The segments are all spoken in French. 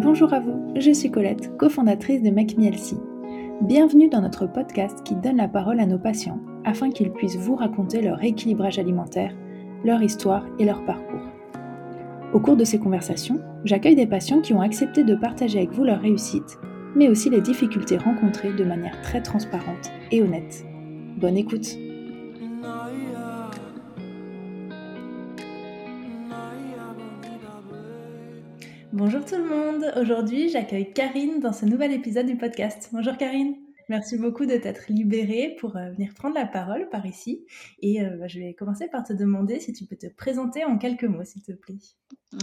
Bonjour à vous, je suis Colette, cofondatrice de Make Bienvenue dans notre podcast qui donne la parole à nos patients afin qu'ils puissent vous raconter leur équilibrage alimentaire, leur histoire et leur parcours. Au cours de ces conversations, j'accueille des patients qui ont accepté de partager avec vous leur réussite, mais aussi les difficultés rencontrées de manière très transparente et honnête. Bonne écoute Bonjour tout le monde, aujourd'hui j'accueille Karine dans ce nouvel épisode du podcast. Bonjour Karine, merci beaucoup de t'être libérée pour euh, venir prendre la parole par ici. Et euh, bah, je vais commencer par te demander si tu peux te présenter en quelques mots s'il te plaît.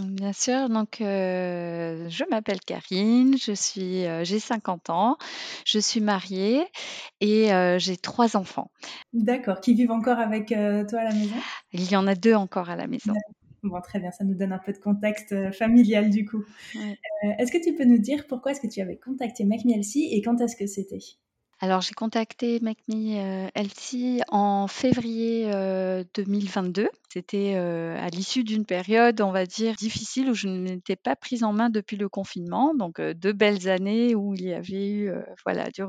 Bien sûr, donc euh, je m'appelle Karine, je suis, j'ai 50 ans, je suis mariée et j'ai trois enfants. D'accord, qui vivent encore avec toi à la maison? Il y en a deux encore à la maison. Bon, très bien, ça nous donne un peu de contexte euh, familial du coup. Euh, est-ce que tu peux nous dire pourquoi est-ce que tu avais contacté Make et quand est-ce que c'était? Alors, j'ai contacté Make Me en février 2022. C'était à l'issue d'une période, on va dire, difficile où je n'étais pas prise en main depuis le confinement. Donc, deux belles années où il y avait eu voilà, du,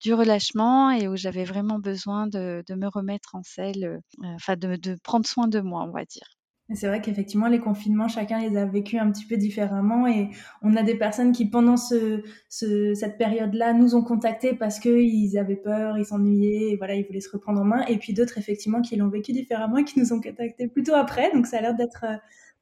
du relâchement et où j'avais vraiment besoin de, me remettre en selle, enfin, de prendre soin de moi, on va dire. C'est vrai qu'effectivement, les confinements, chacun les a vécus un petit peu différemment et on a des personnes qui, pendant ce, cette période-là, nous ont contactés parce qu'ils avaient peur, ils s'ennuyaient, voilà, ils voulaient se reprendre en main. Et puis d'autres, effectivement, qui l'ont vécu différemment et qui nous ont contactés plutôt après. Donc, ça a l'air d'être euh,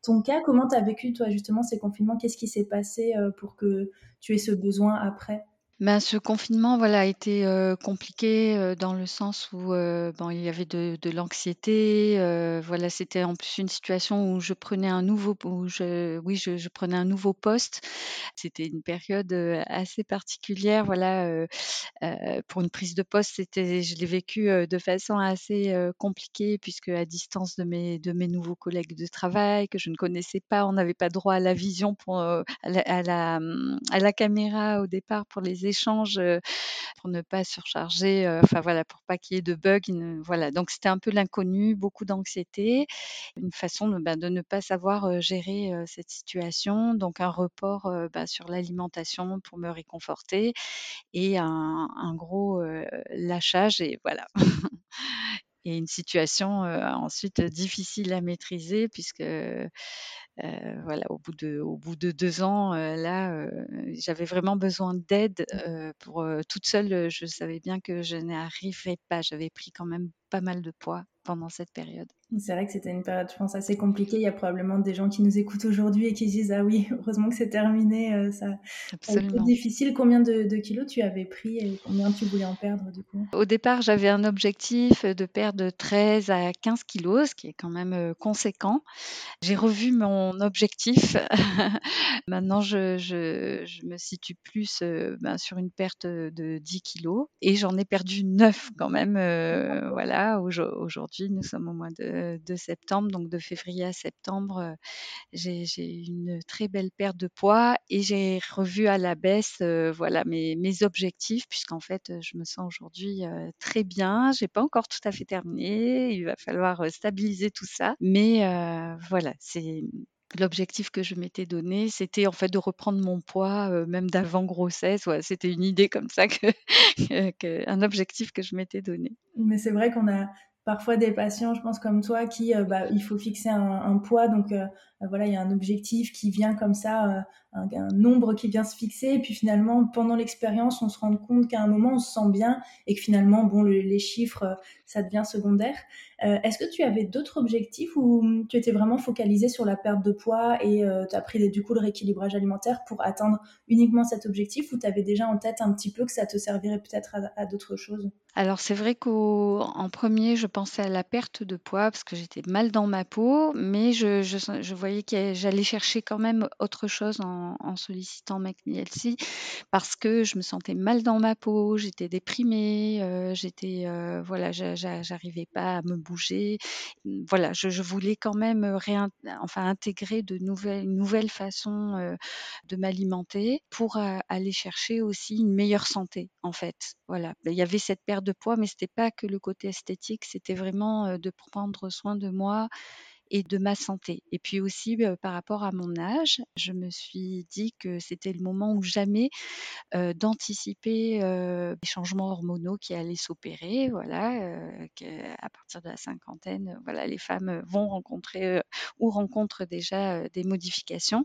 ton cas. Comment tu vécu, toi, justement, ces confinements? Qu'est-ce qui s'est passé euh, pour que tu aies ce besoin après? Ben, ce confinement, voilà, a été, compliqué, dans le sens où, bon, il y avait de l'anxiété, voilà, c'était en plus une situation où je prenais un nouveau où je oui, je prenais un nouveau poste. C'était une période, assez particulière, voilà, pour une prise de poste, je l'ai vécu, de façon assez, compliquée puisque à distance de mes de mes nouveaux collègues de travail que je ne connaissais pas. On n'avait pas droit à la vision pour, à la mmh, à la caméra au départ pour les échanges pour ne pas surcharger, enfin voilà, pour pas qu'il y ait de bugs. Voilà, donc c'était un peu l'inconnu, beaucoup d'anxiété, une façon de, bah, ne pas savoir gérer cette situation, donc un report bah, sur l'alimentation pour me réconforter et un gros lâchage et voilà. et une situation ensuite difficile à maîtriser puisque euh, voilà, au bout de, au bout de deux ans, euh, là, euh, j'avais vraiment besoin d'aide. pour toute seule, je savais bien que je n'arriverais pas. J'avais pris quand même pas mal de poids pendant cette période. C'est vrai que c'était une période, je pense, assez compliquée. Il y a probablement des gens qui nous écoutent aujourd'hui et qui disent Ah oui, heureusement que c'est terminé. Euh, ça, a été difficile. Combien de, kilos tu avais pris et combien tu voulais en perdre du coup? Au départ, j'avais un objectif de perdre 13 à 15 kilos, ce qui est quand même euh, conséquent. J'ai revu mon objectif. Maintenant, je, je, me situe plus euh, ben, sur une perte de 10 kilos et j'en ai perdu 9 quand même. voilà, aujourd'hui, nous sommes au mois de septembre, donc de février à septembre, euh, j'ai une très belle perte de poids et j'ai revu à la baisse euh, voilà mes, objectifs puisqu'en fait je me sens aujourd'hui euh, très bien. J'ai pas encore tout à fait terminé. Il va falloir stabiliser tout ça, mais voilà c'est L'objectif que je m'étais donné, c'était en fait de reprendre mon poids, même d'avant grossesse. C'était une idée comme ça que, un objectif que je m'étais donné. Mais c'est vrai qu'on a parfois des patients, je pense comme toi, qui euh, bah, il faut fixer un, poids, donc euh, euh, voilà, il y a un objectif qui vient comme ça, un, nombre qui vient se fixer, et puis finalement pendant l'expérience, on se rend compte qu'à un moment on se sent bien et que finalement bon les chiffres ça devient secondaire. Est-ce que tu avais d'autres objectifs ou tu étais vraiment focalisé sur la perte de poids et tu as pris du coup le rééquilibrage alimentaire pour atteindre uniquement cet objectif ou tu avais déjà en tête un petit peu que ça te servirait peut-être à d'autres choses? Alors c'est vrai qu'en premier, je pensais à la perte de poids parce que j'étais mal dans ma peau, mais je, voyais que j'allais chercher quand même autre chose en, sollicitant McNeilsey parce que je me sentais mal dans ma peau, j'étais déprimée, euh, j'étais euh, voilà, j'arrivais pas à me bouger. Voilà, je, voulais quand même enfin intégrer de nouvelles, une nouvelle façon euh, de m'alimenter pour aller chercher aussi une meilleure santé en fait. Voilà, il y avait cette perte de poids, mais c'était pas que le côté esthétique, c'était vraiment de prendre soin de moi et de ma santé. Et puis aussi, par rapport à mon âge, je me suis dit que c'était le moment ou jamais d'anticiper les changements hormonaux qui allaient s'opérer. Voilà, à partir de la cinquantaine, voilà, les femmes vont rencontrer ou rencontrent déjà des modifications.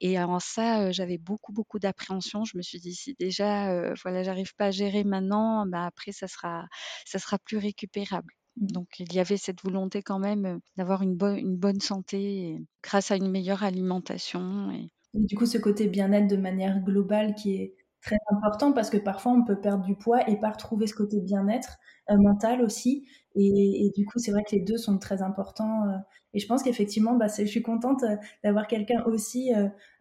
Et en ça, j'avais beaucoup, beaucoup d'appréhension. Je me suis dit, si déjà, voilà, j'arrive pas à gérer maintenant, bah, après, ça sera, ça sera plus récupérable. Donc il y avait cette volonté quand même d'avoir une, bonne une bonne santé grâce à une meilleure alimentation. Et... du coup, ce côté bien-être de manière globale qui est très important parce que parfois on peut perdre du poids et pas retrouver ce côté bien-être mental aussi. Et, du coup, c'est vrai que les deux sont très importants. et je pense qu'effectivement, bah, je suis contente d'avoir quelqu'un aussi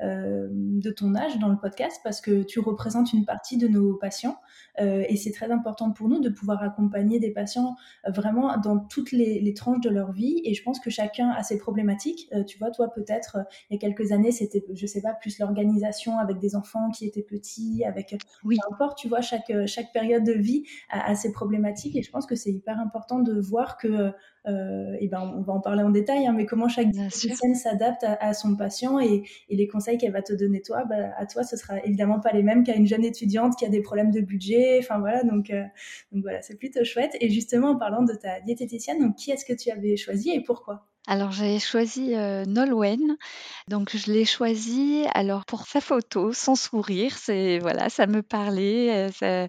de ton âge dans le podcast parce que tu représentes une partie de nos patients. et c'est très important pour nous de pouvoir accompagner des patients vraiment dans toutes les, les, tranches de leur vie. Et je pense que chacun a ses problématiques. tu vois, toi, peut-être, il y a quelques années, c'était, je sais pas, plus l'organisation avec des enfants qui étaient petits, avec... Oui. Peu importe, tu vois, chaque, chaque période de vie a, a ses problématiques. Et je pense que c'est hyper important de voir que, euh, et ben, on va en parler en détail, hein, mais comment chaque diététicienne s'adapte à, son patient et, les conseils qu'elle va te donner toi, bah, à toi, ce sera évidemment pas les mêmes qu'à une jeune étudiante qui a des problèmes de budget. Enfin voilà, donc, euh, donc voilà, c'est plutôt chouette. Et justement, en parlant de ta diététicienne, donc qui est-ce que tu avais choisi et pourquoi? Alors j'ai choisi euh. Donc je l'ai choisi alors pour sa photo, son sourire, c'est voilà, ça me parlait. Euh,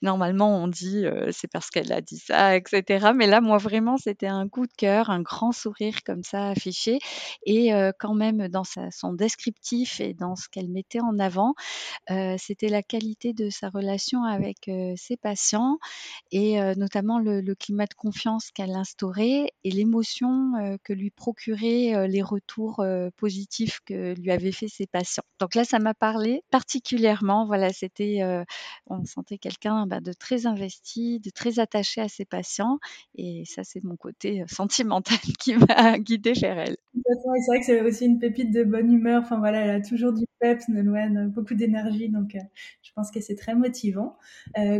normalement on dit euh, c'est parce qu'elle a dit ça, etc. Mais là moi vraiment c'était un coup de cœur, un grand sourire comme ça affiché et quand même dans son descriptif et dans ce qu'elle mettait en avant, c'était la qualité de sa relation avec ses patients et notamment le, climat de confiance qu'elle instaurait et l'émotion que lui procuraient les retours positifs que lui avaient fait ses patients. Donc là, ça m'a parlé particulièrement. Voilà, c'était, on sentait quelqu'un bah, de très investi, de très attaché à ses patients, et ça, c'est mon côté sentimental qui m'a guidée vers elle. C'est vrai que c'est aussi une pépite de bonne humeur. Enfin voilà, elle a toujours du peps, Nolwenn, beaucoup d'énergie, donc je pense que c'est très motivant.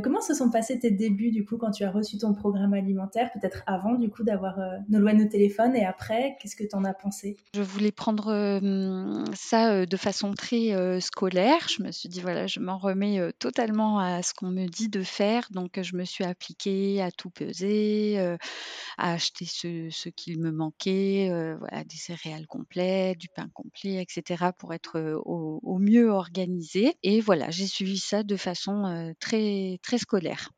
comment se sont passés tes débuts du coup quand tu as reçu ton programme alimentaire, peut-être avant du coup d'avoir Nolwenn au téléphone et qu'est-ce que tu en as pensé? Je voulais prendre ça de façon très scolaire. Je me suis dit, voilà, je m'en remets totalement à ce qu'on me dit de faire. Donc, je me suis appliquée à tout peser, à acheter ce, qu'il me manquait, des céréales complètes, du pain complet, etc., pour être au, au mieux organisée. Et voilà, j'ai suivi ça de façon très, très scolaire.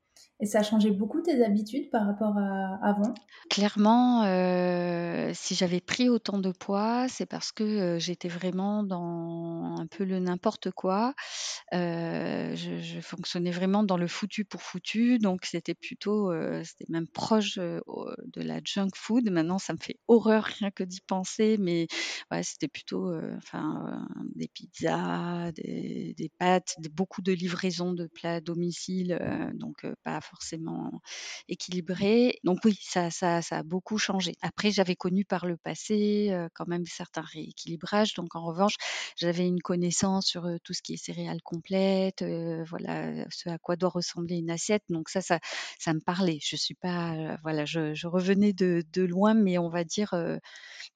Et ça a changé beaucoup tes habitudes par rapport à avant? Clairement, euh, si j'avais pris autant de poids, c'est parce que euh, j'étais vraiment dans un peu le n'importe quoi. Euh, je, fonctionnais vraiment dans le foutu pour foutu, donc c'était plutôt, c'était même proche de la junk food. Maintenant, ça me fait horreur rien que d'y penser, mais c'était plutôt, enfin, des pizzas, des, des pâtes, beaucoup de livraisons de plats à domicile, donc pas forcément équilibré. Donc oui, ça, ça, a beaucoup changé. Après, j'avais connu par le passé quand même certains rééquilibrages. Donc en revanche, j'avais une connaissance sur tout ce qui est céréales complètes, voilà, ce à quoi doit ressembler une assiette. Donc ça, ça, ça me parlait. Je suis pas, voilà, je, je revenais de, de, loin, mais on va dire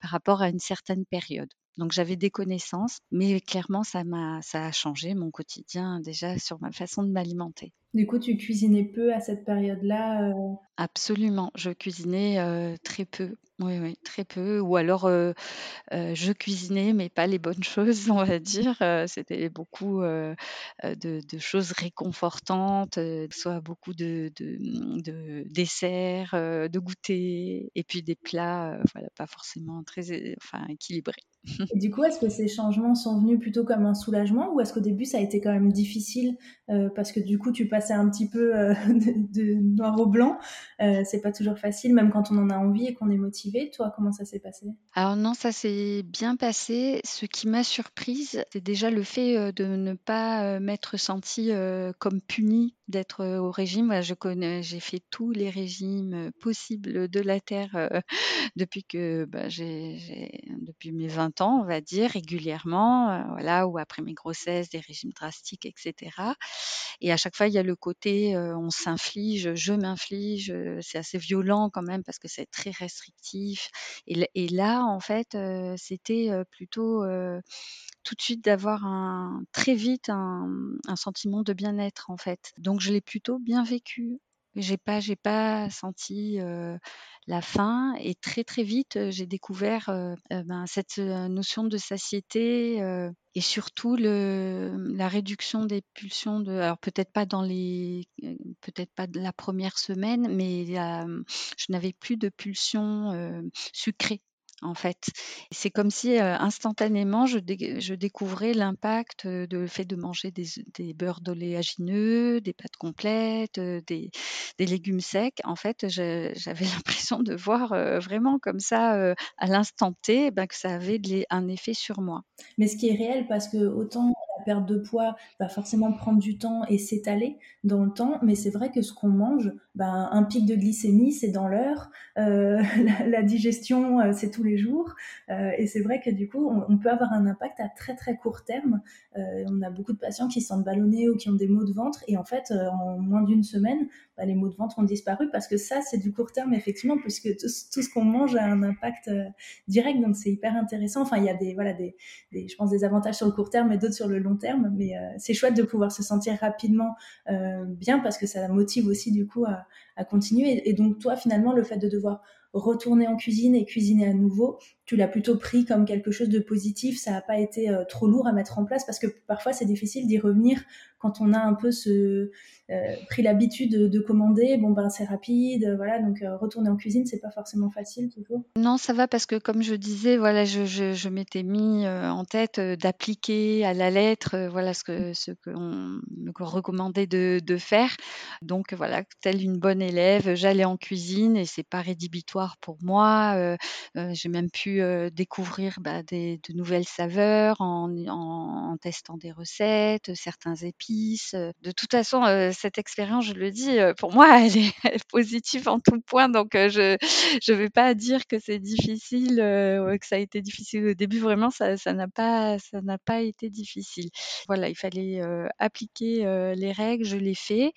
par rapport à une certaine période. Donc j'avais des connaissances, mais clairement ça m'a ça a changé mon quotidien déjà sur ma façon de m'alimenter. Du coup, tu cuisinais peu à cette période-là euh? Absolument, je cuisinais euh, très peu. Oui, très peu. Ou alors, je cuisinais, mais pas les bonnes choses, on va dire. c'était beaucoup de, choses réconfortantes, soit beaucoup de, de, desserts, de goûters, et puis des plats, voilà, pas forcément très, équilibrés. Du coup, est-ce que ces changements sont venus plutôt comme un soulagement ou est-ce qu'au début ça a été quand même difficile parce que du coup tu passais un petit peu de, noir au blanc C'est pas toujours facile, même quand on en a envie et qu'on est motivé. Toi, comment ça s'est passé? Alors non, ça s'est bien passé. Ce qui m'a surprise, c'est déjà le fait de ne pas m'être sentie comme punie d'être au régime. Je connais, j'ai fait tous les régimes possibles de la terre depuis que bah, depuis mes 20 20 ans, on va dire, régulièrement, voilà, ou après mes grossesses, des régimes drastiques, etc. Et à chaque fois, il y a le côté, on s'inflige, je m'inflige, c'est assez violent quand même parce que c'est très restrictif. Et, là, en fait, c'était plutôt tout de suite d'avoir très vite un, sentiment de bien-être en fait. Donc je l'ai plutôt bien vécu. J'ai pas pas senti, la faim et très, très vite, j'ai découvert, ben, cette, notion de satiété, et surtout la réduction des pulsions de alors peut-être pas dans les peut-être pas la première semaine, mais je n'avais plus de pulsions, sucrées en fait. C'est comme si instantanément je, découvrais l'impact de le fait de manger des, des beurres d'oléagineux, des pâtes complètes, des, des, légumes secs. En fait, j'avais l'impression de voir vraiment comme ça à l'instant T ben, que ça avait un effet sur moi. Mais ce qui est réel, parce que autant la perte de poids va forcément prendre du temps et s'étaler dans le temps, mais c'est vrai que ce qu'on mange, ben, un pic de glycémie, c'est dans l'heure, euh, la, digestion, euh, c'est tous jours, euh, et c'est vrai que du coup, on, peut avoir un impact à très très court terme. on a beaucoup de patients qui se sentent ballonnés ou qui ont des maux de ventre, et en fait, en moins d'une semaine, bah, les maux de ventre ont disparu parce que ça, c'est du court terme, effectivement, puisque tout, ce qu'on mange a un impact direct, donc c'est hyper intéressant. Enfin, il y a des, voilà, des, je pense, des avantages sur le court terme et d'autres sur le long terme, mais c'est chouette de pouvoir se sentir rapidement bien parce que ça motive aussi, du coup, à continuer. Et, donc, toi, finalement, le fait de devoir retourner en cuisine et cuisiner à nouveau, tu l'as plutôt pris comme quelque chose de positif, ça n'a pas été euh, trop lourd à mettre en place parce que parfois c'est difficile d'y revenir quand on a un peu ce, euh, pris l'habitude de, commander, bon ben c'est rapide, voilà, donc euh, retourner en cuisine c'est pas forcément facile toujours. Non, ça va parce que comme je disais, voilà, je, je, m'étais mis en tête d'appliquer à la lettre, voilà ce que ce qu'on me recommandait de, de, faire. Donc voilà, telle une bonne élève, j'allais en cuisine et c'est pas rédhibitoire pour moi. J'ai même pu découvrir bah, des, de nouvelles saveurs en, en, testant des recettes, certains épices. De toute façon, cette expérience, je le dis, pour moi, elle est, positive en tout point. Donc, je ne vais pas dire que c'est difficile, que ça a été difficile au début. Vraiment, ça n'a pas, pas été difficile. Voilà, il fallait appliquer les règles. Je l'ai fait.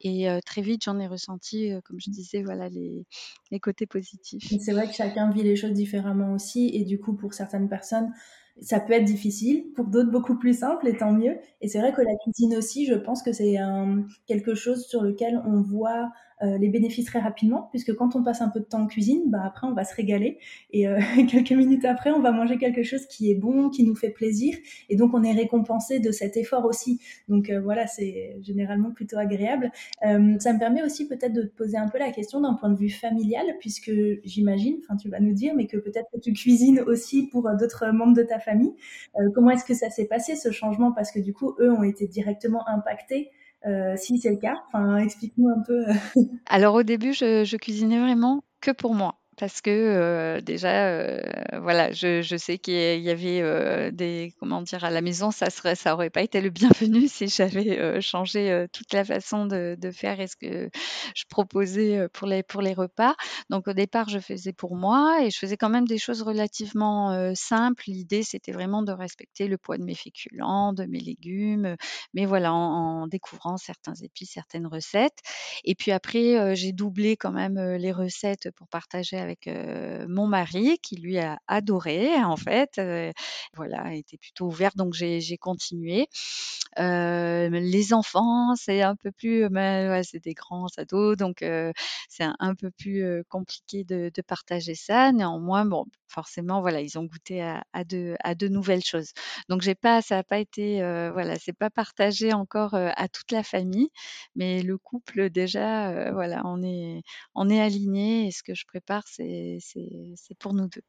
Et très vite, j'en ai ressenti, comme je disais, voilà, les, les côtés positifs. C'est vrai que chacun vit les choses différemment aussi. Et du coup, pour certaines personnes, ça peut être difficile, pour d'autres beaucoup plus simple, et tant mieux. Et c'est vrai que la cuisine aussi, je pense que c'est quelque chose sur lequel on voit les bénéfices très rapidement, puisque quand on passe un peu de temps en cuisine, bah après on va se régaler et euh, quelques minutes après on va manger quelque chose qui est bon, qui nous fait plaisir, et donc on est récompensé de cet effort aussi. Donc euh, voilà, c'est généralement plutôt agréable. ça me permet aussi peut-être de te poser un peu la question d'un point de vue familial, puisque j'imagine, enfin tu vas nous dire, mais que peut-être que tu cuisines aussi pour d'autres membres de ta famille. comment est-ce que ça s'est passé ce changement? Parce que du coup, eux ont été directement impactés euh, si c'est le cas, explique-nous un peu. Euh. Alors au début, je, je cuisinais vraiment que pour moi parce que déjà, voilà, je, sais qu'il y avait des, comment dire, à la maison, ça serait, ça aurait pas été le bienvenu si j'avais changé toute la façon de, faire et ce que je proposais pour les pour les repas. Donc au départ, je faisais pour moi et je faisais quand même des choses relativement simples. L'idée, c'était vraiment de respecter le poids de mes féculents, de mes légumes, mais voilà, en, en découvrant certains épices, certaines recettes. Et puis après, j'ai doublé quand même les recettes pour partager avec mon mari qui lui a adoré en fait. voilà, était plutôt ouvert donc j'ai continué. les enfants, c'est un peu plus, ouais, c'est des grands ados donc c'est un, peu plus compliqué de, de, partager ça. Néanmoins, bon, forcément, voilà, ils ont goûté à, à, de, à de nouvelles choses. Donc j'ai pas, ça n'a pas été, voilà, c'est pas partagé encore à toute la famille, mais le couple déjà, voilà, on est, on est aligné et ce que je prépare, c'est pour nous deux.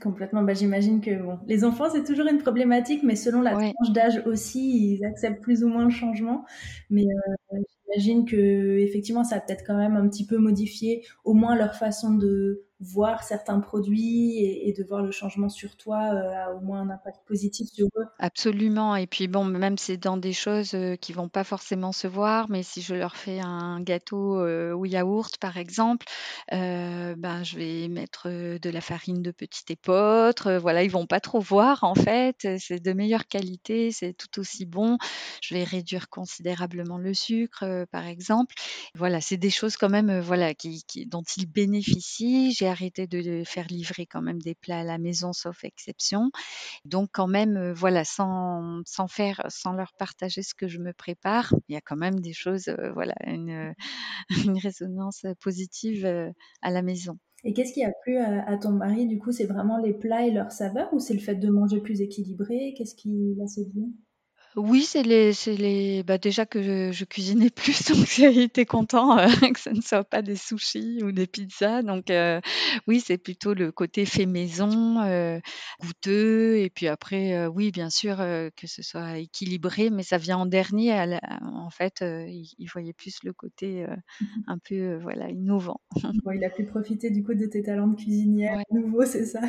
Complètement. Bah, J'imagine que bon, les enfants, c'est toujours une problématique, mais selon la tranche d'âge aussi, ils acceptent plus ou moins le changement. Mais euh, j'imagine que effectivement, ça a peut-être quand même un petit peu modifié au moins leur façon de voir certains produits et, de voir le changement sur toi a au moins un impact positif sur eux. Absolument. Et puis bon, même c'est dans des choses qui vont pas forcément se voir, mais si je leur fais un gâteau au yaourt, par exemple, ben je vais mettre de la farine de petite épeautre. Voilà, ils vont pas trop voir en fait. C'est de meilleure qualité, c'est tout aussi bon. Je vais réduire considérablement le sucre, par exemple. Voilà, c'est des choses quand même, voilà, qui, dont ils bénéficient. Arrêté de faire livrer quand même des plats à la maison, sauf exception. Donc quand même, voilà, sans, sans faire, sans leur partager ce que je me prépare, il y a quand même des choses, voilà, une, une résonance positive à la maison. Et qu'est-ce qui a plu à, ton mari Du coup, c'est vraiment les plats et leur saveur ou c'est le fait de manger plus équilibré? Qu'est-ce qui l'a séduit? Oui, c'est les c'est les bah, déjà que je cuisinais plus, donc il était content, euh, que ce ne soit pas des sushis ou des pizzas, donc euh, oui, c'est plutôt le côté fait maison, euh, goûteux et puis après, oui, bien sûr, que ce soit équilibré, mais ça vient en dernier en fait, il voyait plus le côté, mmh un peu, voilà, innovant. Bon, il a pu profiter du coup de tes talents de cuisinière nouveau, c'est ça?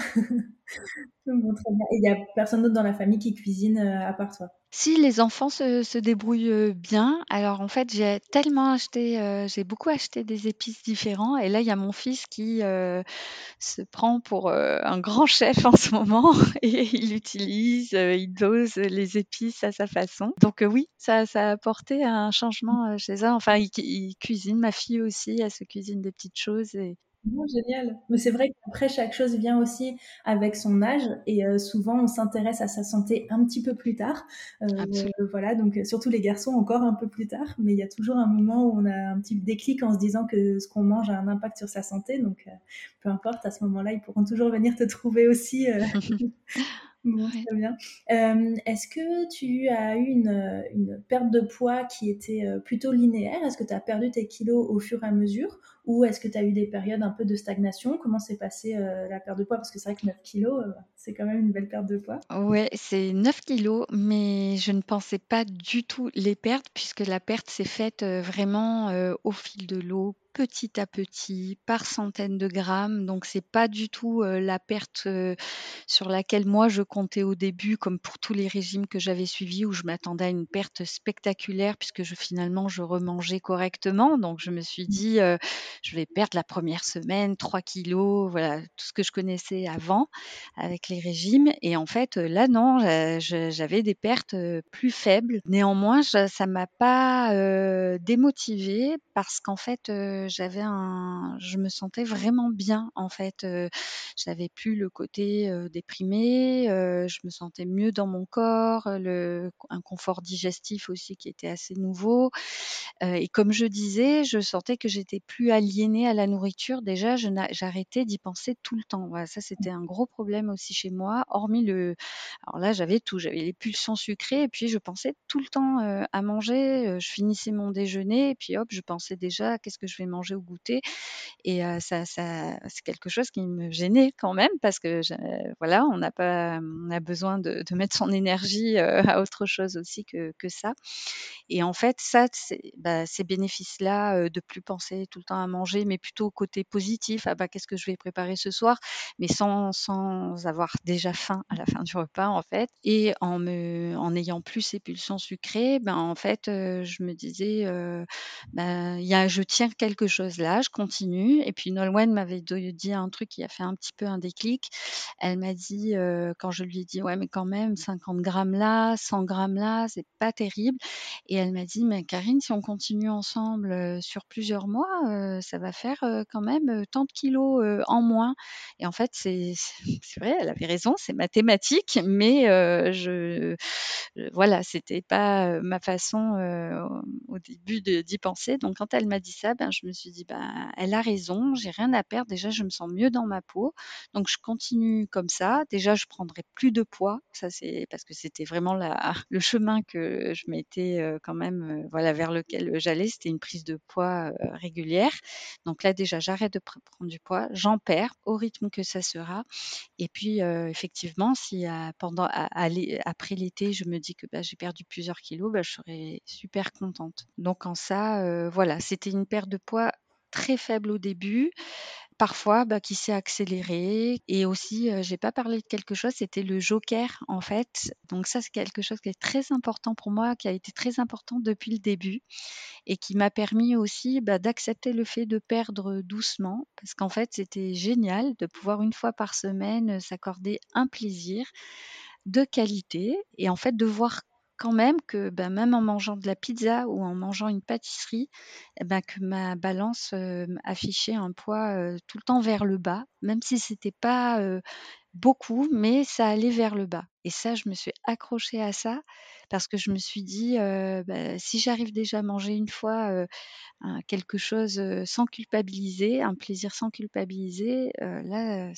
Bon, très bien. Et il y a personne d'autre dans la famille qui cuisine, à part toi? Si les enfants se débrouillent, bien. Alors en fait, j'ai tellement acheté, j'ai beaucoup acheté des épices différents et là, il y a mon fils qui, se prend pour, un grand chef en ce moment et il utilise, il dose les épices à sa façon. Donc oui, ça a apporté un changement, chez eux. Enfin, il cuisine, ma fille aussi, elle se cuisine des petites choses et génial. Mais c'est vrai qu'après, chaque chose vient aussi avec son âge et euh, souvent, on s'intéresse à sa santé un petit peu plus tard. Euh, voilà, donc surtout les garçons encore un peu plus tard, mais il y a toujours un moment où on a un petit déclic en se disant que ce qu'on mange a un impact sur sa santé. Donc, euh, peu importe, à ce moment-là, ils pourront toujours venir te trouver aussi. Bon, très bien. Est-ce que tu as eu une, une, perte de poids qui était plutôt linéaire? Est-ce que tu as perdu tes kilos au fur et à mesure? Ou est-ce que tu as eu des périodes un peu de stagnation? Comment s'est passée la perte de poids? Parce que c'est vrai que 9 kilos, c'est quand même une belle perte de poids. Ouais, c'est 9 kilos, mais je ne pensais pas du tout les perdre puisque la perte s'est faite vraiment au fil de l'eau, petit à petit, par centaines de grammes. Donc c'est pas du tout la perte sur laquelle moi je comptais au début, comme pour tous les régimes que j'avais suivis, où je m'attendais à une perte spectaculaire puisque je, finalement je remangeais correctement. Donc je me suis mmh. dit, je vais perdre la première semaine 3 kilos, voilà tout ce que je connaissais avant avec les régimes. Et en fait là non, j'avais des pertes plus faibles. Néanmoins, ça m'a pas démotivée parce qu'en fait j'avais un, je me sentais vraiment bien en fait. j'avais plus le côté déprimé, je me sentais mieux dans mon corps, le, un confort digestif aussi qui était assez nouveau. et comme je disais, je sentais que j'étais plus aliénée à la nourriture. Déjà, j'arrêtais d'y penser tout le temps. Ça c'était un gros problème aussi chez moi. Hormis le, alors là j'avais tout, j'avais les pulsions sucrées et puis je pensais tout le temps à manger. je finissais mon déjeuner et puis hop, je pensais déjà qu'est-ce que je vais manger au goûter. Et ça, c'est quelque chose qui me gênait quand même parce que voilà, on n'a pas, on a besoin de, mettre son énergie à autre chose aussi que, que ça. Et en fait, ça, bah, ces bénéfices-là, de plus penser tout le temps à manger, mais plutôt côté positif, ah bah qu'est-ce que je vais préparer ce soir, mais sans, sans avoir déjà faim à la fin du repas en fait, et en me, en ayant plus ces pulsions sucrées, ben en fait, je me disais, ben, y a, je tiens quelque chose là, je continue. Et puis Nolwenn m'avait dit un truc qui a fait un petit peu un déclic. Elle m'a dit, quand je lui ai dit, ouais, mais quand même, 50 grammes là, 100 grammes là, c'est pas terrible. Et elle m'a dit, mais Karine, si on continue ensemble sur plusieurs mois, ça va faire quand même tant de kilos en moins. Et en fait, c'est vrai, elle avait raison, c'est mathématique, mais je, voilà, c'était pas ma façon au début d'y penser. Donc quand elle m'a dit ça, ben je me suis dit, bah, elle a raison, j'ai rien à perdre. Déjà, je me sens mieux dans ma peau. Donc, je continue comme ça. Déjà, je prendrai plus de poids. Ça, c'est parce que c'était vraiment la, le chemin que je m'étais quand même, voilà, vers lequel j'allais. C'était une prise de poids régulière. Donc là, déjà, j'arrête de prendre du poids. J'en perds au rythme que ça sera. Et puis, effectivement, si pendant, après l'été, je me dis que bah, j'ai perdu plusieurs kilos, bah, je serais super contente. Donc, en ça, voilà, c'était une perte de poids très faible au début parfois, bah, qui s'est accéléré et aussi, heu, j'ai pas parlé de quelque chose, c'était le joker, en fait. Donc ça, c'est quelque chose qui est très important pour moi, qui a été très important depuis le début et qui m'a permis aussi, bah, d'accepter le fait de perdre doucement parce qu'en fait, c'était génial de pouvoir une fois par semaine, s'accorder un plaisir de qualité et en fait de voir quand même que, bah, même en mangeant de la pizza ou en mangeant une pâtisserie et bah, que ma balance, affichait un poids, tout le temps vers le bas, même si c'était pas, beaucoup, mais ça allait vers le bas et ça, je me suis accrochée à ça parce que je me suis dit, bah, si j'arrive déjà à manger une fois, quelque chose, sans culpabiliser, un plaisir sans culpabiliser, là,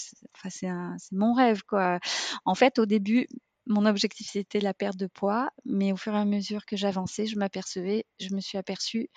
c'est mon rêve quoi. En fait, au début, mon objectif, c'était la perte de poids, mais au fur et à mesure que j'avançais, je m'apercevais je me suis aperçue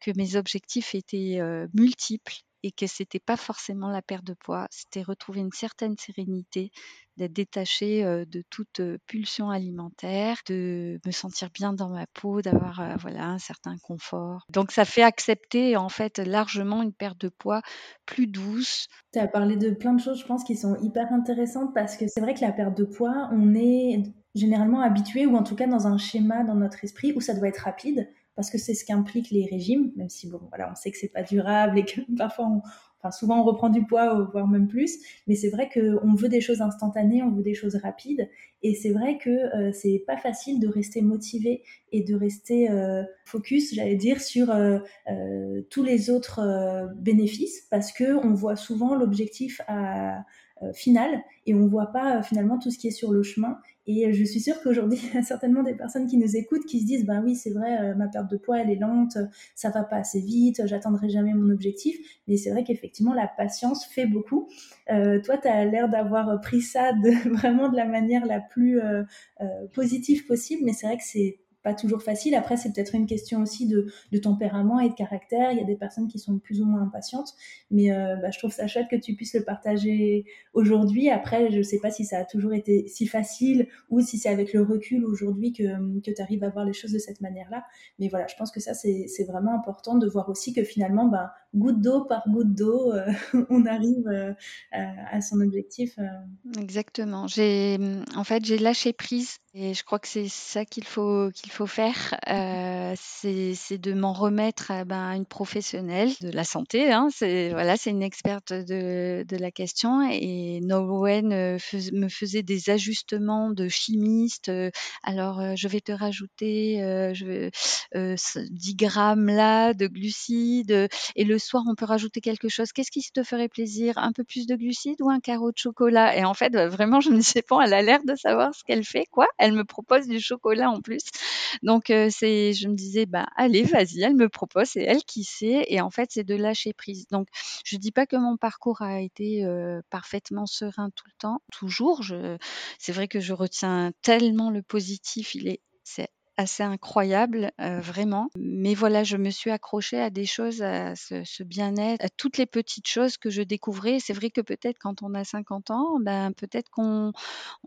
que mes objectifs étaient, multiples et que c'était pas forcément la perte de poids, c'était retrouver une certaine sérénité, d'être détachée, de toute, pulsion alimentaire, de me sentir bien dans ma peau, d'avoir, voilà, un certain confort. Donc ça fait accepter, en fait, largement une perte de poids plus douce. Tu as parlé de plein de choses, je pense, qui sont hyper intéressantes parce que c'est vrai que la perte de poids, on est généralement habitué ou en tout cas dans un schéma dans notre esprit où ça doit être rapide parce que c'est ce qu'impliquent les régimes, même si bon, voilà, on sait que c'est pas durable et que parfois on, Enfin, souvent on reprend du poids, voire même plus, mais c'est vrai qu'on veut des choses instantanées, on veut des choses rapides, et c'est vrai que euh, c'est pas facile de rester motivé et de rester euh, focus, j'allais dire, sur euh, euh tous les autres euh, bénéfices, parce que on voit souvent l'objectif à, euh, final et on voit pas finalement tout ce qui est sur le chemin. Et je suis sûre qu'aujourd'hui, il y a certainement des personnes qui nous écoutent qui se disent, ben oui, c'est vrai, ma perte de poids, elle est lente, ça va pas assez vite, j'atteindrai jamais mon objectif. Mais c'est vrai qu'effectivement, la patience fait beaucoup. Euh, toi, tu as l'air d'avoir pris ça de, vraiment de la manière la plus euh, euh, positive possible, mais c'est vrai que c'est pas toujours facile. Après, c'est peut-être une question aussi de, de, tempérament et de caractère. Il y a des personnes qui sont plus ou moins impatientes, mais euh, bah, je trouve ça chouette que tu puisses le partager aujourd'hui. Après, je sais pas si ça a toujours été si facile ou si c'est avec le recul aujourd'hui que, que tu arrives à voir les choses de cette manière-là. Mais voilà, je pense que ça, c'est vraiment important de voir aussi que finalement, bah, goutte d'eau par goutte d'eau, euh, on arrive euh, à son objectif. Euh. Exactement. J'ai, en fait, j'ai lâché prise et je crois que c'est ça qu'il faut qu'il faut faire. C'est, de m'en remettre à, ben, une professionnelle de la santé. Hein. C'est voilà, c'est une experte de, la question et Nowen me faisait des ajustements de chimiste. Alors, je vais te rajouter je, 10 grammes là de glucides et le soir, on peut rajouter quelque chose. Qu'est-ce qui te ferait plaisir? Un peu plus de glucides ou un carreau de chocolat? Et en fait, bah, vraiment, je me disais, bon, elle a l'air de savoir ce qu'elle fait, quoi. Elle me propose du chocolat en plus. Donc, euh, c'est, je me disais, bah, allez, vas-y, elle me propose, c'est elle qui sait. Et en fait, c'est de lâcher prise. Donc, je dis pas que mon parcours a été euh, parfaitement serein tout le temps, toujours. C'est vrai que je retiens tellement le positif. Il est, c'est assez incroyable, euh, vraiment. Mais voilà, je me suis accrochée à des choses, à ce, bien-être, à toutes les petites choses que je découvrais. C'est vrai que peut-être quand on a 50 ans, ben, peut-être qu'on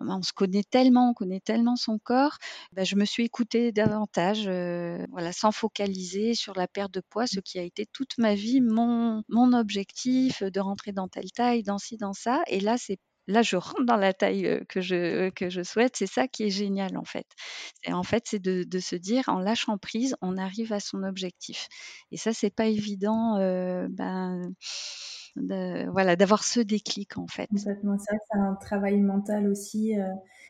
on se connaît tellement, on connaît tellement son corps. Ben, je me suis écoutée davantage, euh, voilà, sans focaliser sur la perte de poids, ce qui a été toute ma vie mon, mon objectif de rentrer dans telle taille, dans ci, dans ça. Et là, c'est là, je rentre dans la taille que je, que je souhaite. C'est ça qui est génial, en fait. Et en fait, c'est de, se dire, en lâchant prise, on arrive à son objectif. Et ça, c'est pas évident. Ben, de, voilà, d'avoir ce déclic en fait. Complètement, c'est vrai que c'est un travail mental aussi.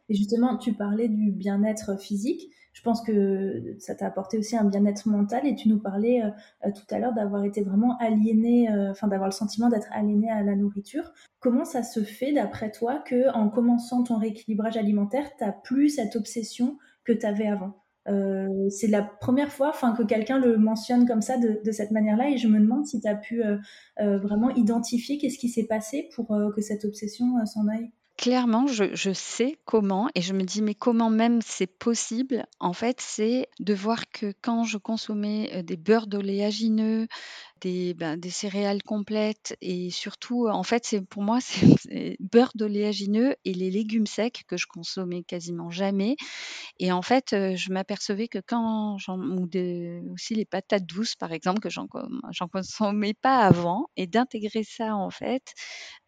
Et justement, tu parlais du bien-être physique. Je pense que ça t'a apporté aussi un bien-être mental et tu nous parlais euh, tout à l'heure d'avoir été vraiment aliéné, euh, enfin d'avoir le sentiment d'être aliéné à la nourriture. Comment ça se fait d'après toi que en commençant ton rééquilibrage alimentaire, tu plus cette obsession que tu avais avant? Euh, c'est la première fois que quelqu'un le mentionne comme ça, de, de cette manière-là, et je me demande si tu as pu vraiment identifier qu'est-ce qui s'est passé pour que cette obsession s'en aille. Clairement, je, sais comment et je me dis mais comment même c'est possible? En fait, c'est de voir que quand je consommais des beurres d'oléagineux, des, ben, des céréales complètes et surtout, en fait, c'est pour moi, c'est beurre d'oléagineux et les légumes secs que je consommais quasiment jamais. Et en fait, je m'apercevais que quand j'en ou aussi les patates douces, par exemple, que j'en consommais pas avant et d'intégrer ça, en fait,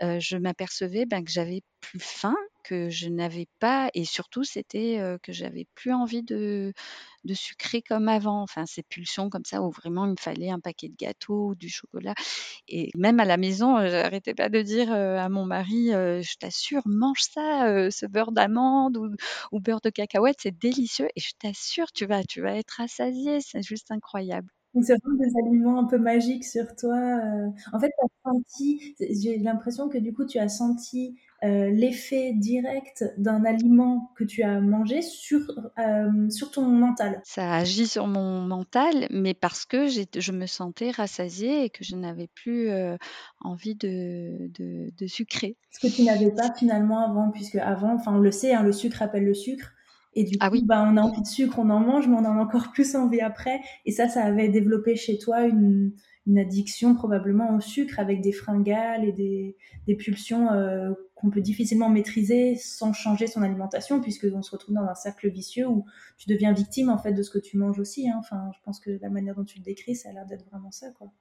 je m'apercevais, ben, que j'avais plus faim, que je n'avais pas et surtout c'était, que j'avais plus envie de de sucrer comme avant. Enfin, ces pulsions comme ça où vraiment il me fallait un paquet de gâteaux ou du chocolat et même à la maison, j'arrêtais pas de dire, à mon mari, «Je t'assure, mange ça, ce beurre d'amande ou ou beurre de cacahuète, c'est délicieux et je t'assure, tu vas tu vas être rassasié, c'est juste incroyable». Donc c'est vraiment des aliments un peu magiques sur toi, en fait, tu as senti j'ai l'impression que du coup, tu as senti, l'effet direct d'un aliment que tu as mangé sur, hem, sur ton mental? Ça agit sur mon mental, mais parce que je me sentais rassasiée et que je n'avais plus, envie de de de sucrer. Ce que tu n'avais pas finalement avant, puisque avant, enfin on le sait, hein, le sucre appelle le sucre et du Ah coup, oui. bah, on a envie de sucre, on en mange, mais on en a encore plus envie après et ça, ça avait développé chez toi une une addiction probablement au sucre avec des fringales et des des pulsions, heu, qu'on peut difficilement maîtriser sans changer son alimentation puisqu'on se retrouve dans un cercle vicieux où tu deviens victime, en fait, de ce que tu manges aussi, hein. Enfin, je pense que la manière dont tu le décris, ça a l'air d'être vraiment ça, quoi.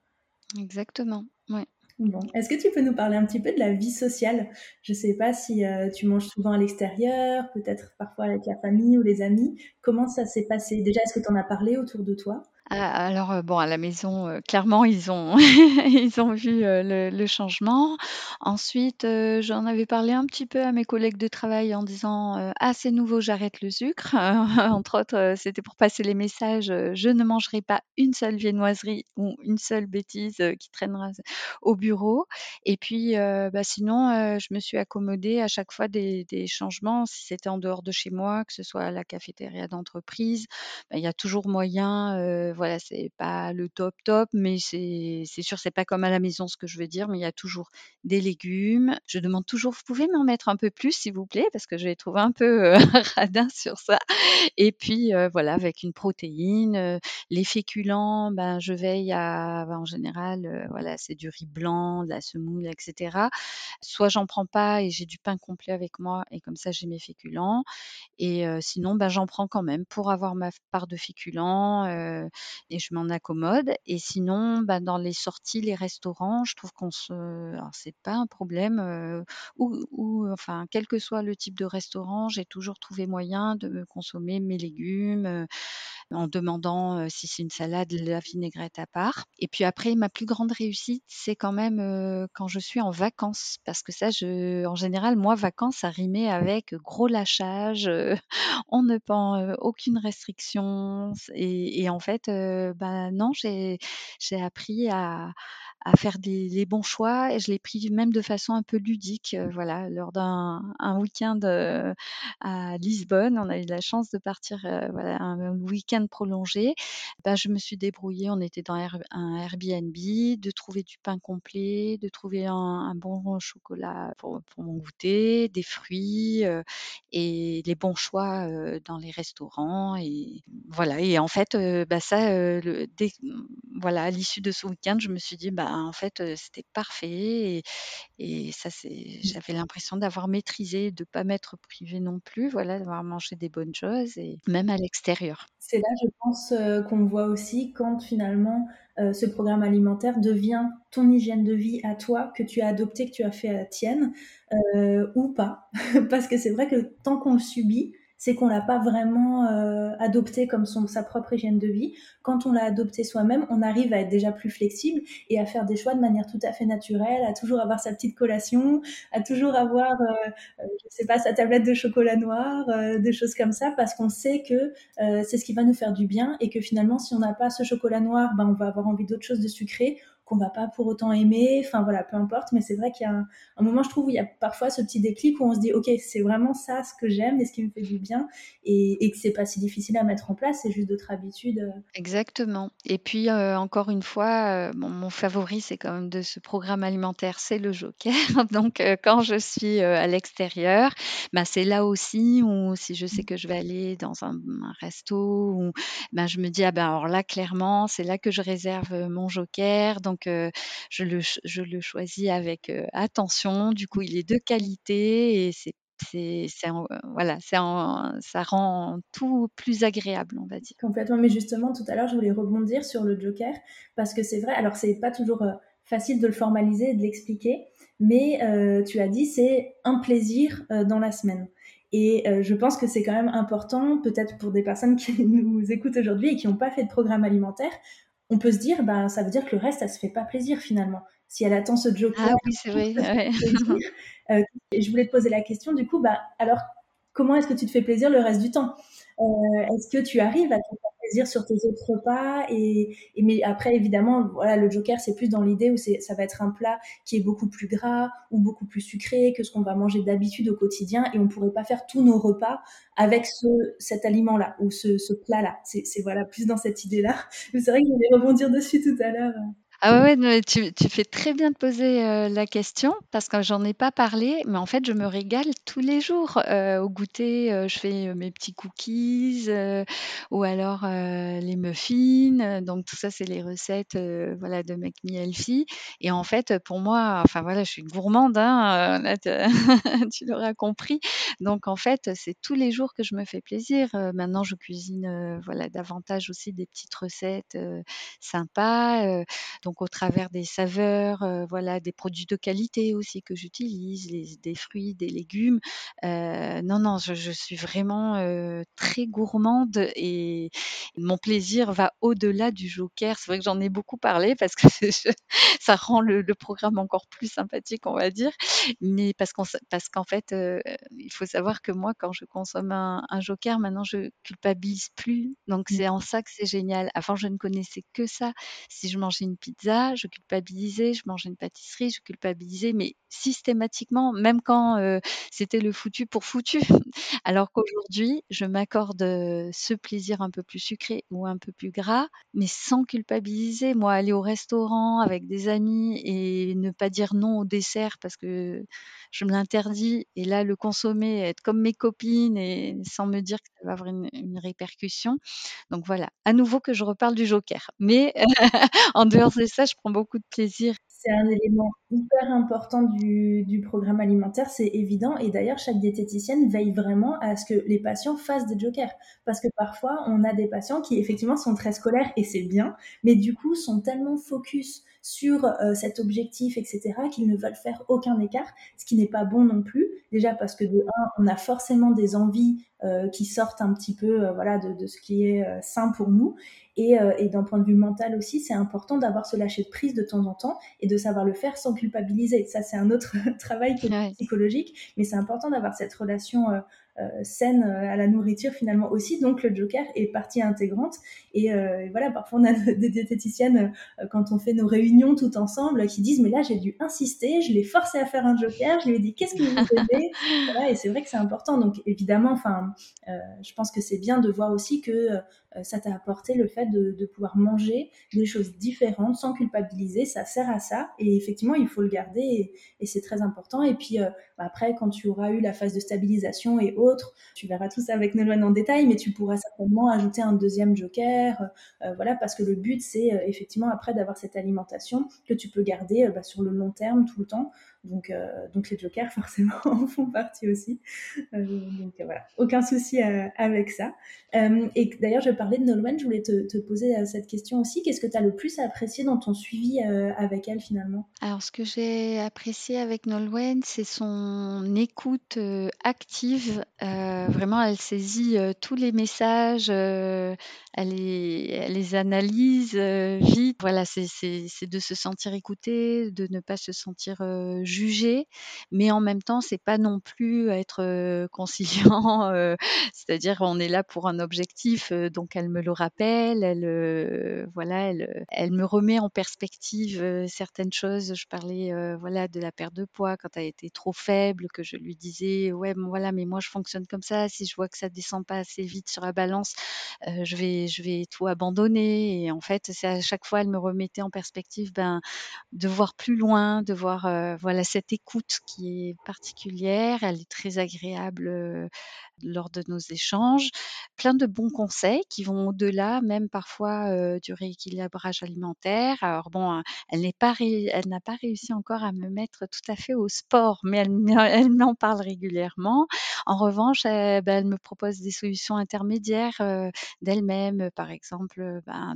Exactement, ouais. Bon, est-ce que tu peux nous parler un petit peu de la vie sociale? Je sais pas si, heu, tu manges souvent à l'extérieur, peut-être parfois avec la famille ou les amis. Comment ça s'est passé? Déjà, est-ce que tu en as parlé autour de toi? Ah, alors, bon, à la maison, clairement, ils ont ils ont vu, le le changement. Ensuite, j'en avais parlé un petit peu à mes collègues de travail en disant, «Ah, c'est nouveau, j'arrête le sucre». Entre autres, c'était pour passer les messages, «Je ne mangerai pas une seule viennoiserie ou une seule bêtise, qui traînera au bureau» et puis, bah, sinon, je me suis accommodée à chaque fois des des changements. Si c'était en dehors de chez moi, que ce soit à la cafétéria d'entreprise, bah, il y a toujours moyen, voilà, c'est pas le top, top, mais c'est sûr, c'est pas comme à la maison, ce que je veux dire, mais il y a toujours des légumes. Je demande toujours: «Vous pouvez m'en mettre un peu plus, s'il vous plaît?» parce que je les trouve un peu, radins sur ça et puis, voilà, avec une protéine. Les féculents, ben, je veille à bah, en général, voilà, c'est du riz blanc, de la semoule et cetera. Soit j'en prends pas et j'ai du pain complet avec moi et comme ça, j'ai mes féculents et sinon, bah, j'en prends quand même pour avoir ma part de féculents, et je m'en accommode. Et sinon, bah, dans les sorties, les restaurants, je trouve qu'on se alors c'est pas un problème, où où enfin, quel que soit le type de restaurant, j'ai toujours trouvé moyen de consommer mes légumes, en demandant, si c'est une salade, la vinaigrette à part. Et puis après, ma plus grande réussite, c'est quand même, quand je suis en vacances. Parce que ça, je en général, moi, vacances, ça rimait avec gros lâchage, on ne prend, aucune restriction. Et en fait, bah, non, j'ai appris à à faire des les bons choix et je l'ai pris même de façon un peu ludique, voilà, lors d'un un week-end, à Lisbonne. On a eu la chance de partir, voilà, un week-end prolongé. Bah, je me suis débrouillée, on était dans un Airbnb, de trouver du pain complet, de trouver un bon chocolat pour mon goûter, des fruits, et les bons choix, dans les restaurants et voilà et en fait, bah, ça, le dès voilà, à l'issue de ce week-end, je me suis dit: «Bah, en fait, c'était parfait» et et ça, c'est j'avais l'impression d'avoir maîtrisé, de pas m'être privée non plus, voilà, d'avoir mangé des bonnes choses et même à l'extérieur. C'est là, je pense, qu'on voit aussi quand finalement, ce programme alimentaire devient ton hygiène de vie à toi, que tu as adopté, que tu as fait à tienne, ou pas. Parce que c'est vrai que tant qu'on le subit, c'est qu'on l'a pas vraiment, heu, adopté comme son sa propre hygiène de vie. Quand on l'a adopté soi-même, on arrive à être déjà plus flexible et à faire des choix de manière tout à fait naturelle, à toujours avoir sa petite collation, à toujours avoir, heu heu, je sais pas, sa tablette de chocolat noir, heu, des choses comme ça parce qu'on sait que, heu, c'est ce qui va nous faire du bien et que finalement, si on n'a pas ce chocolat noir, ben, on va avoir envie d'autre chose de sucré qu'on va pas pour autant aimer, enfin voilà, peu importe, mais c'est vrai qu'il y a un moment, je trouve, où il y a parfois ce petit déclic où on se dit: «OK, c'est vraiment ça ce que j'aime et ce qui me fait du bien» et et que c'est pas si difficile à mettre en place, c'est juste d'autres habitudes, heu Exactement. Et puis, heu, encore une fois, bon, mon favori, c'est quand même de ce programme alimentaire, c'est le Joker. Donc quand je suis, à l'extérieur, bah, c'est là aussi où si je sais que je vais aller dans un resto ou ben, je me dis: «Ah ben, alors là, clairement, c'est là que je réserve mon Joker» donc je le choisis avec, attention. Du coup, il est de qualité et voilà, ça rend tout plus agréable, on va dire. Complètement, mais justement, tout à l'heure, je voulais rebondir sur le joker parce que c'est vrai, alors c'est pas toujours, facile de le formaliser et de l'expliquer, mais tu as dit c'est un plaisir, dans la semaine et je pense que c'est quand même important, peut-être pour des personnes qui nous écoutent aujourd'hui et qui n'ont pas fait de programme alimentaire, on peut se dire, ben, ça veut dire que le reste, ça se fait pas plaisir finalement. Si elle attend ce joker, ah oui, c'est vrai. Euh, je voulais te poser la question, du coup, bah, alors, comment est-ce que tu te fais plaisir le reste du temps? Est-ce que tu arrives à te faire plaisir sur tes autres repas et, mais après, évidemment, voilà, le joker, c'est plus dans l'idée où ça va être un plat qui est beaucoup plus gras ou beaucoup plus sucré que ce qu'on va manger d'habitude au quotidien et on pourrait pas faire tous nos repas avec ce, cet aliment-là ou ce, ce plat-là. C'est voilà, plus dans cette idée-là. C'est vrai que je voulais rebondir dessus tout à l'heure. Ah ouais, tu fais très bien de poser, heu, la question parce que j'en ai pas parlé, mais en fait, je me régale tous les jours. Heu, au goûter, heu, je fais, mes petits cookies, ou alors, les muffins, donc tout ça, c'est les recettes, voilà, de Make Me Healthy et en fait, pour moi, enfin voilà, je suis gourmande, hein, là tu l'auras compris. Donc en fait, c'est tous les jours que je me fais plaisir. Maintenant, je cuisine, voilà, davantage aussi des petites recettes, sympas, donc au travers des saveurs, euh, voilà, des produits de qualité aussi que j'utilise, des fruits, des légumes. Euh, non, non, je, suis vraiment euh, très gourmande et mon plaisir va au-delà du joker. C'est vrai que j'en ai beaucoup parlé parce que ça rend le, programme encore plus sympathique, on va dire. Mais parce qu'en parce qu'en fait, il faut savoir que moi, quand je consomme un, un joker, maintenant je culpabilise plus. Donc mmh. c'est en ça que c'est génial. Avant, je ne connaissais que ça. Si je mangeais une pizza je culpabilisais, je mangeais une pâtisserie, je culpabilisais, mais systématiquement, même quand c'était le foutu pour foutu. Alors qu'aujourd'hui, je m'accorde ce plaisir un peu plus sucré ou un peu plus gras, mais sans culpabiliser. Moi, aller au restaurant avec des amis et ne pas dire non au dessert parce que je me l'interdis, et là, le consommer, être comme mes copines et sans me dire que ça va avoir une, une répercussion. Donc voilà, à nouveau que je reparle du joker. Mais en dehors de ça, je prends beaucoup de plaisir. C'est un élément hyper important du, du programme alimentaire, c'est évident. Et d'ailleurs, chaque diététicienne veille vraiment à ce que les patients fassent des jokers. Parce que parfois, on a des patients qui effectivement sont très scolaires et c'est bien, mais du coup sont tellement focus sur euh, cet objectif, etc., qu'ils ne veulent faire aucun écart, ce qui n'est pas bon non plus. Déjà parce que de un, on a forcément des envies euh, qui sortent un petit peu euh, voilà, de, de, ce qui est sain pour nous. Et, et d'un point de vue mental aussi, c'est important d'avoir ce lâcher de prise de temps en temps et de savoir le faire sans culpabiliser. Ça, c'est un autre travail psychologique, mais c'est important d'avoir cette relation saine euh, à la nourriture finalement aussi. Donc le joker est partie intégrante. Et, euh, voilà, parfois on a des diététiciennes quand on fait nos réunions tout ensemble qui disent mais là j'ai dû insister, je l'ai forcé à faire un joker, je lui ai dit qu'est-ce que vous aimez? Voilà, Et c'est vrai que c'est important. Donc évidemment, enfin, je pense que c'est bien de voir aussi que ça t'a apporté le fait de, pouvoir manger des choses différentes sans culpabiliser. Ça sert à ça. Et effectivement, il faut le garder et, c'est très important. Et puis après, quand tu auras eu la phase de stabilisation et autres, tu verras tout ça avec Nolwenn en détail, mais tu pourras certainement ajouter un deuxième joker, euh, voilà, parce que le but, c'est euh, effectivement après d'avoir cette alimentation que tu peux garder euh, bah, sur le long terme tout le temps. Donc, euh, donc les jokers, forcément, en font partie aussi. Euh, donc voilà, aucun souci euh, avec ça. et d'ailleurs, je parlais de Nolwenn, je voulais te, poser cette question aussi. Qu'est-ce que tu as le plus apprécié dans ton suivi avec elle finalement? Alors, ce que j'ai apprécié avec Nolwenn, c'est son écoute active. vraiment, elle saisit tous les messages, elle, les, elle les analyse vite. Voilà, c'est de se sentir écouté, de ne pas se sentir juger, mais en même temps, c'est pas non plus être conciliant. C'est-à-dire, on est là pour un objectif, donc elle me le rappelle, elle, voilà, elle, elle me remet en perspective certaines choses. Je parlais, voilà, de la perte de poids quand elle était trop faible, que je lui disais, ouais, voilà, mais moi je fonctionne comme ça. Si je vois que ça descend pas assez vite sur la balance, je vais, je vais tout abandonner. Et en fait, à chaque fois, elle me remettait en perspective, ben, de voir plus loin, de voir, voilà cette écoute qui est particulière, elle est très agréable lors de nos échanges, plein de bons conseils qui vont au-delà même parfois du rééquilibrage alimentaire. Alors bon, elle n'est pas elle n'a pas réussi encore à me mettre tout à fait au sport, mais elle elle m'en parle régulièrement. En revanche, bah, elle me propose des solutions intermédiaires d'elle-même, par exemple, ben,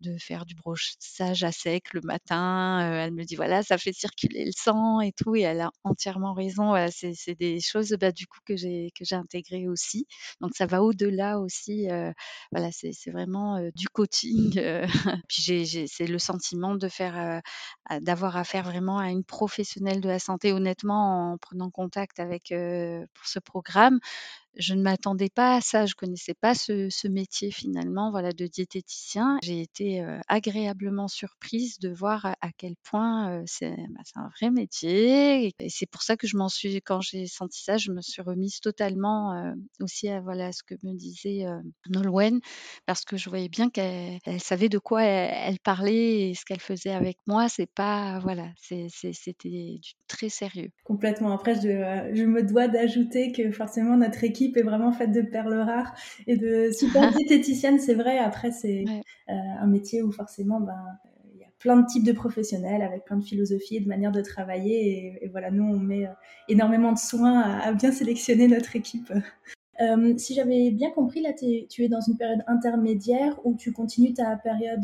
de, faire du brossage à sec le matin. elle me dit voilà, ça fait circuler le sang et tout, et elle a entièrement raison. c'est des choses bah, du coup que j'ai que j'ai intégrées aussi. Donc ça va au-delà aussi. voilà, c'est vraiment du coaching. Puis j'ai c'est le sentiment de faire d'avoir affaire vraiment à une professionnelle de la santé. Honnêtement, en prenant contact avec pour ce programme, je ne m'attendais pas à ça, je connaissais pas ce, métier finalement, voilà, de diététicien. J'ai été agréablement surprise de voir à, quel point bah, c'est un vrai métier. Et, c'est pour ça que je m'en suis, quand j'ai senti ça, je me suis remise totalement aussi à voilà ce que me disait Nolwenn, parce que je voyais bien qu'elle savait de quoi elle, parlait et ce qu'elle faisait avec moi. C'est pas voilà, c'était très sérieux. Complètement. Après, je, je me dois d'ajouter que forcément notre équipe est vraiment faite de perles rares et de super diététiciennes, c'est vrai. Après, c'est euh, un métier où forcément, ben, il y a plein de types de professionnels avec plein de philosophies et de manières de travailler. Et, voilà, nous, on met euh, énormément de soins à, bien sélectionner notre équipe. Euh, si j'avais bien compris, là, tu es dans une période intermédiaire où tu continues ta période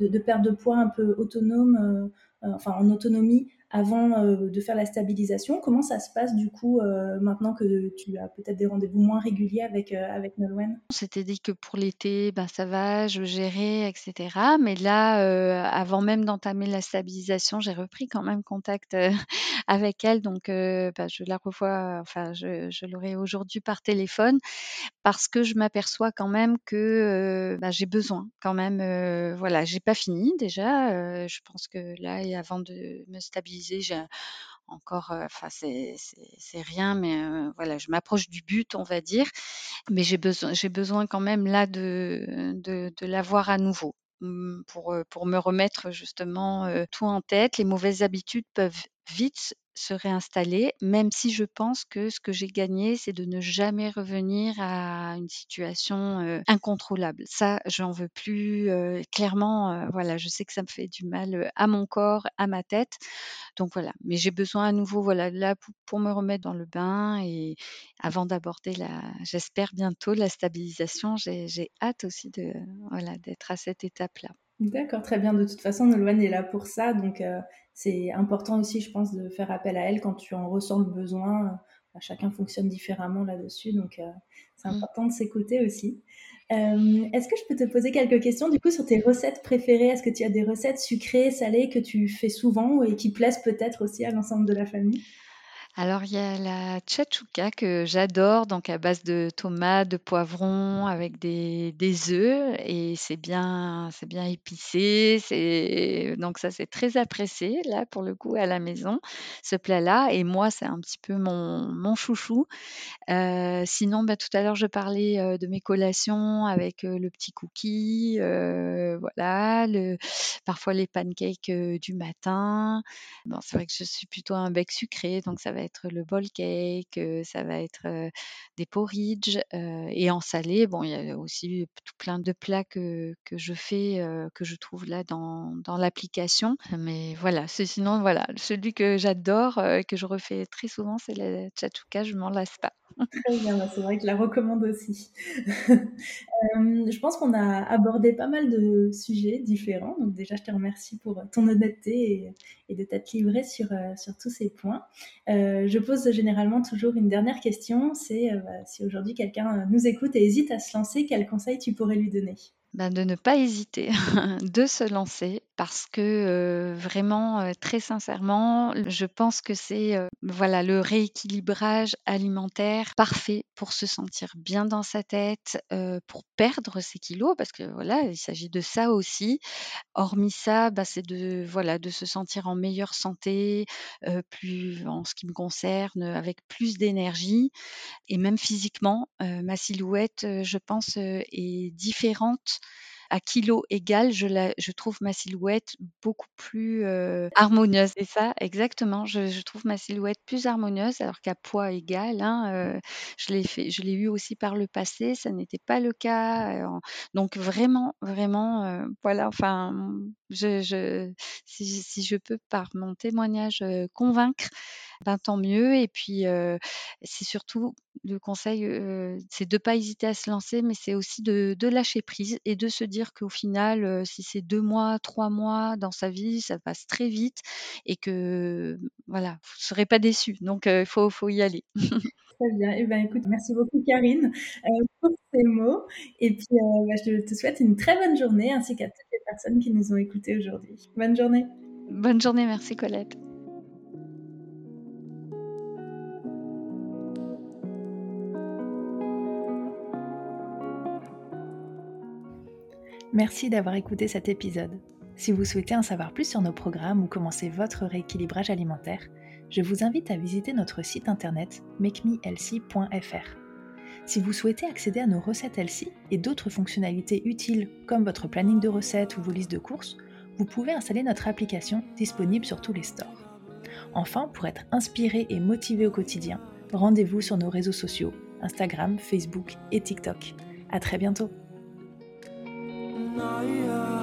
de, de perte de poids un peu autonome, enfin en autonomie, avant euh, de faire la stabilisation. Comment ça se passe du coup euh, maintenant que tu as peut-être des rendez-vous moins réguliers avec, euh, avec Nolwenn? On s'était dit que pour l'été, ben, ça va, je gérais, etc. Mais là, avant même d'entamer la stabilisation, j'ai repris quand même contact avec elle. Donc, ben, je la revois, enfin, je, je l'aurai aujourd'hui par téléphone parce que je m'aperçois quand même que ben, j'ai besoin quand même. voilà, j'ai pas fini déjà. je pense que là, et avant de me stabiliser, encore, enfin c'est rien, mais voilà, je m'approche du but, on va dire. Mais j'ai besoin, j'ai besoin quand même là de, de, de l'avoir à nouveau mmh, pour, pour me remettre justement tout en tête. Les mauvaises habitudes peuvent vite se réinstaller, même si je pense que ce que j'ai gagné, c'est de ne jamais revenir à une situation incontrôlable. Ça, j'en veux plus. clairement, voilà, je sais que ça me fait du mal à mon corps, à ma tête. Donc voilà, mais j'ai besoin à nouveau, voilà, là pour, me remettre dans le bain et avant d'aborder la, j'espère bientôt la stabilisation. J'ai hâte aussi de, voilà, d'être à cette étape-là. D'accord, très bien. De toute façon, Nolwenn est là pour ça, donc c'est important aussi, je pense, de faire appel à elle quand tu en ressens le besoin. Chacun fonctionne différemment là-dessus, donc euh, c'est mmh. important de s'écouter aussi. Euh, est-ce que je peux te poser quelques questions du coup sur tes recettes préférées? Est-ce que tu as des recettes sucrées, salées que tu fais souvent et qui plaisent peut-être aussi à l'ensemble de la famille? Alors, il y a la tchatchouka que j'adore, donc à base de tomates, de poivrons, avec des, œufs, et c'est bien, c'est bien épicé. Donc ça, c'est très apprécié là pour le coup à la maison, ce plat-là. Et moi, c'est un petit peu mon, mon chouchou. Euh, sinon, bah, tout à l'heure, je parlais euh, de mes collations avec euh, le petit cookie, voilà, parfois les pancakes du matin. Bon, c'est vrai que je suis plutôt un bec sucré, donc ça va être le bowl cake, ça va être des porridge. et en salé, bon, il y a aussi tout plein de plats que, que je fais, que je trouve là dans, dans l'application. Mais voilà, sinon, voilà, celui que j'adore, que je refais très souvent, c'est la chatouka, je m'en lasse pas. Très bien, bah, c'est vrai que je la recommande aussi. Euh, je pense qu'on a abordé pas mal de sujets différents. Donc déjà, je te remercie pour ton honnêteté et, de t'être livré sur, euh, sur tous ces points. Euh, je pose généralement toujours une dernière question. C'est bah, si aujourd'hui quelqu'un nous écoute et hésite à se lancer, quel conseil tu pourrais lui donner? Ben, de ne pas hésiter, de se lancer parce que vraiment, très sincèrement, je pense que c'est voilà le rééquilibrage alimentaire parfait pour se sentir bien dans sa tête, pour perdre ses kilos parce que voilà, il s'agit de ça aussi. Hormis ça, bah, c'est de voilà de se sentir en meilleure santé, plus en ce qui me concerne, avec plus d'énergie et même physiquement, ma silhouette, je pense, est différente à kilo égal, je, trouve ma silhouette beaucoup plus harmonieuse. C'est ça, exactement. Je, trouve ma silhouette plus harmonieuse, alors qu'à poids égal, hein, je l'ai fait, je l'ai eu aussi par le passé, ça n'était pas le cas. donc vraiment, vraiment, voilà. Enfin, si, je peux par mon témoignage convaincre, ben tant mieux. Et puis c'est surtout le conseil, c'est de pas hésiter à se lancer, mais c'est aussi de, de, lâcher prise et de se dire qu'au final, si c'est deux mois, trois mois dans sa vie, ça passe très vite et que voilà, vous serez pas déçus. Donc il faut, faut y aller. Très bien. Eh ben, écoute, merci beaucoup Karine pour ces mots. Et puis, bah, je te souhaite une très bonne journée ainsi qu'à toutes les personnes qui nous ont écoutés aujourd'hui. Bonne journée. Bonne journée, merci Colette. Merci d'avoir écouté cet épisode. Si vous souhaitez en savoir plus sur nos programmes ou commencer votre rééquilibrage alimentaire, je vous invite à visiter notre site internet makemehealthy.fr. Si vous souhaitez accéder à nos recettes Healthy et d'autres fonctionnalités utiles comme votre planning de recettes ou vos listes de courses, vous pouvez installer notre application disponible sur tous les stores. Enfin, pour être inspiré et motivé au quotidien, rendez-vous sur nos réseaux sociaux, Instagram, Facebook et TikTok. À très bientôt! night.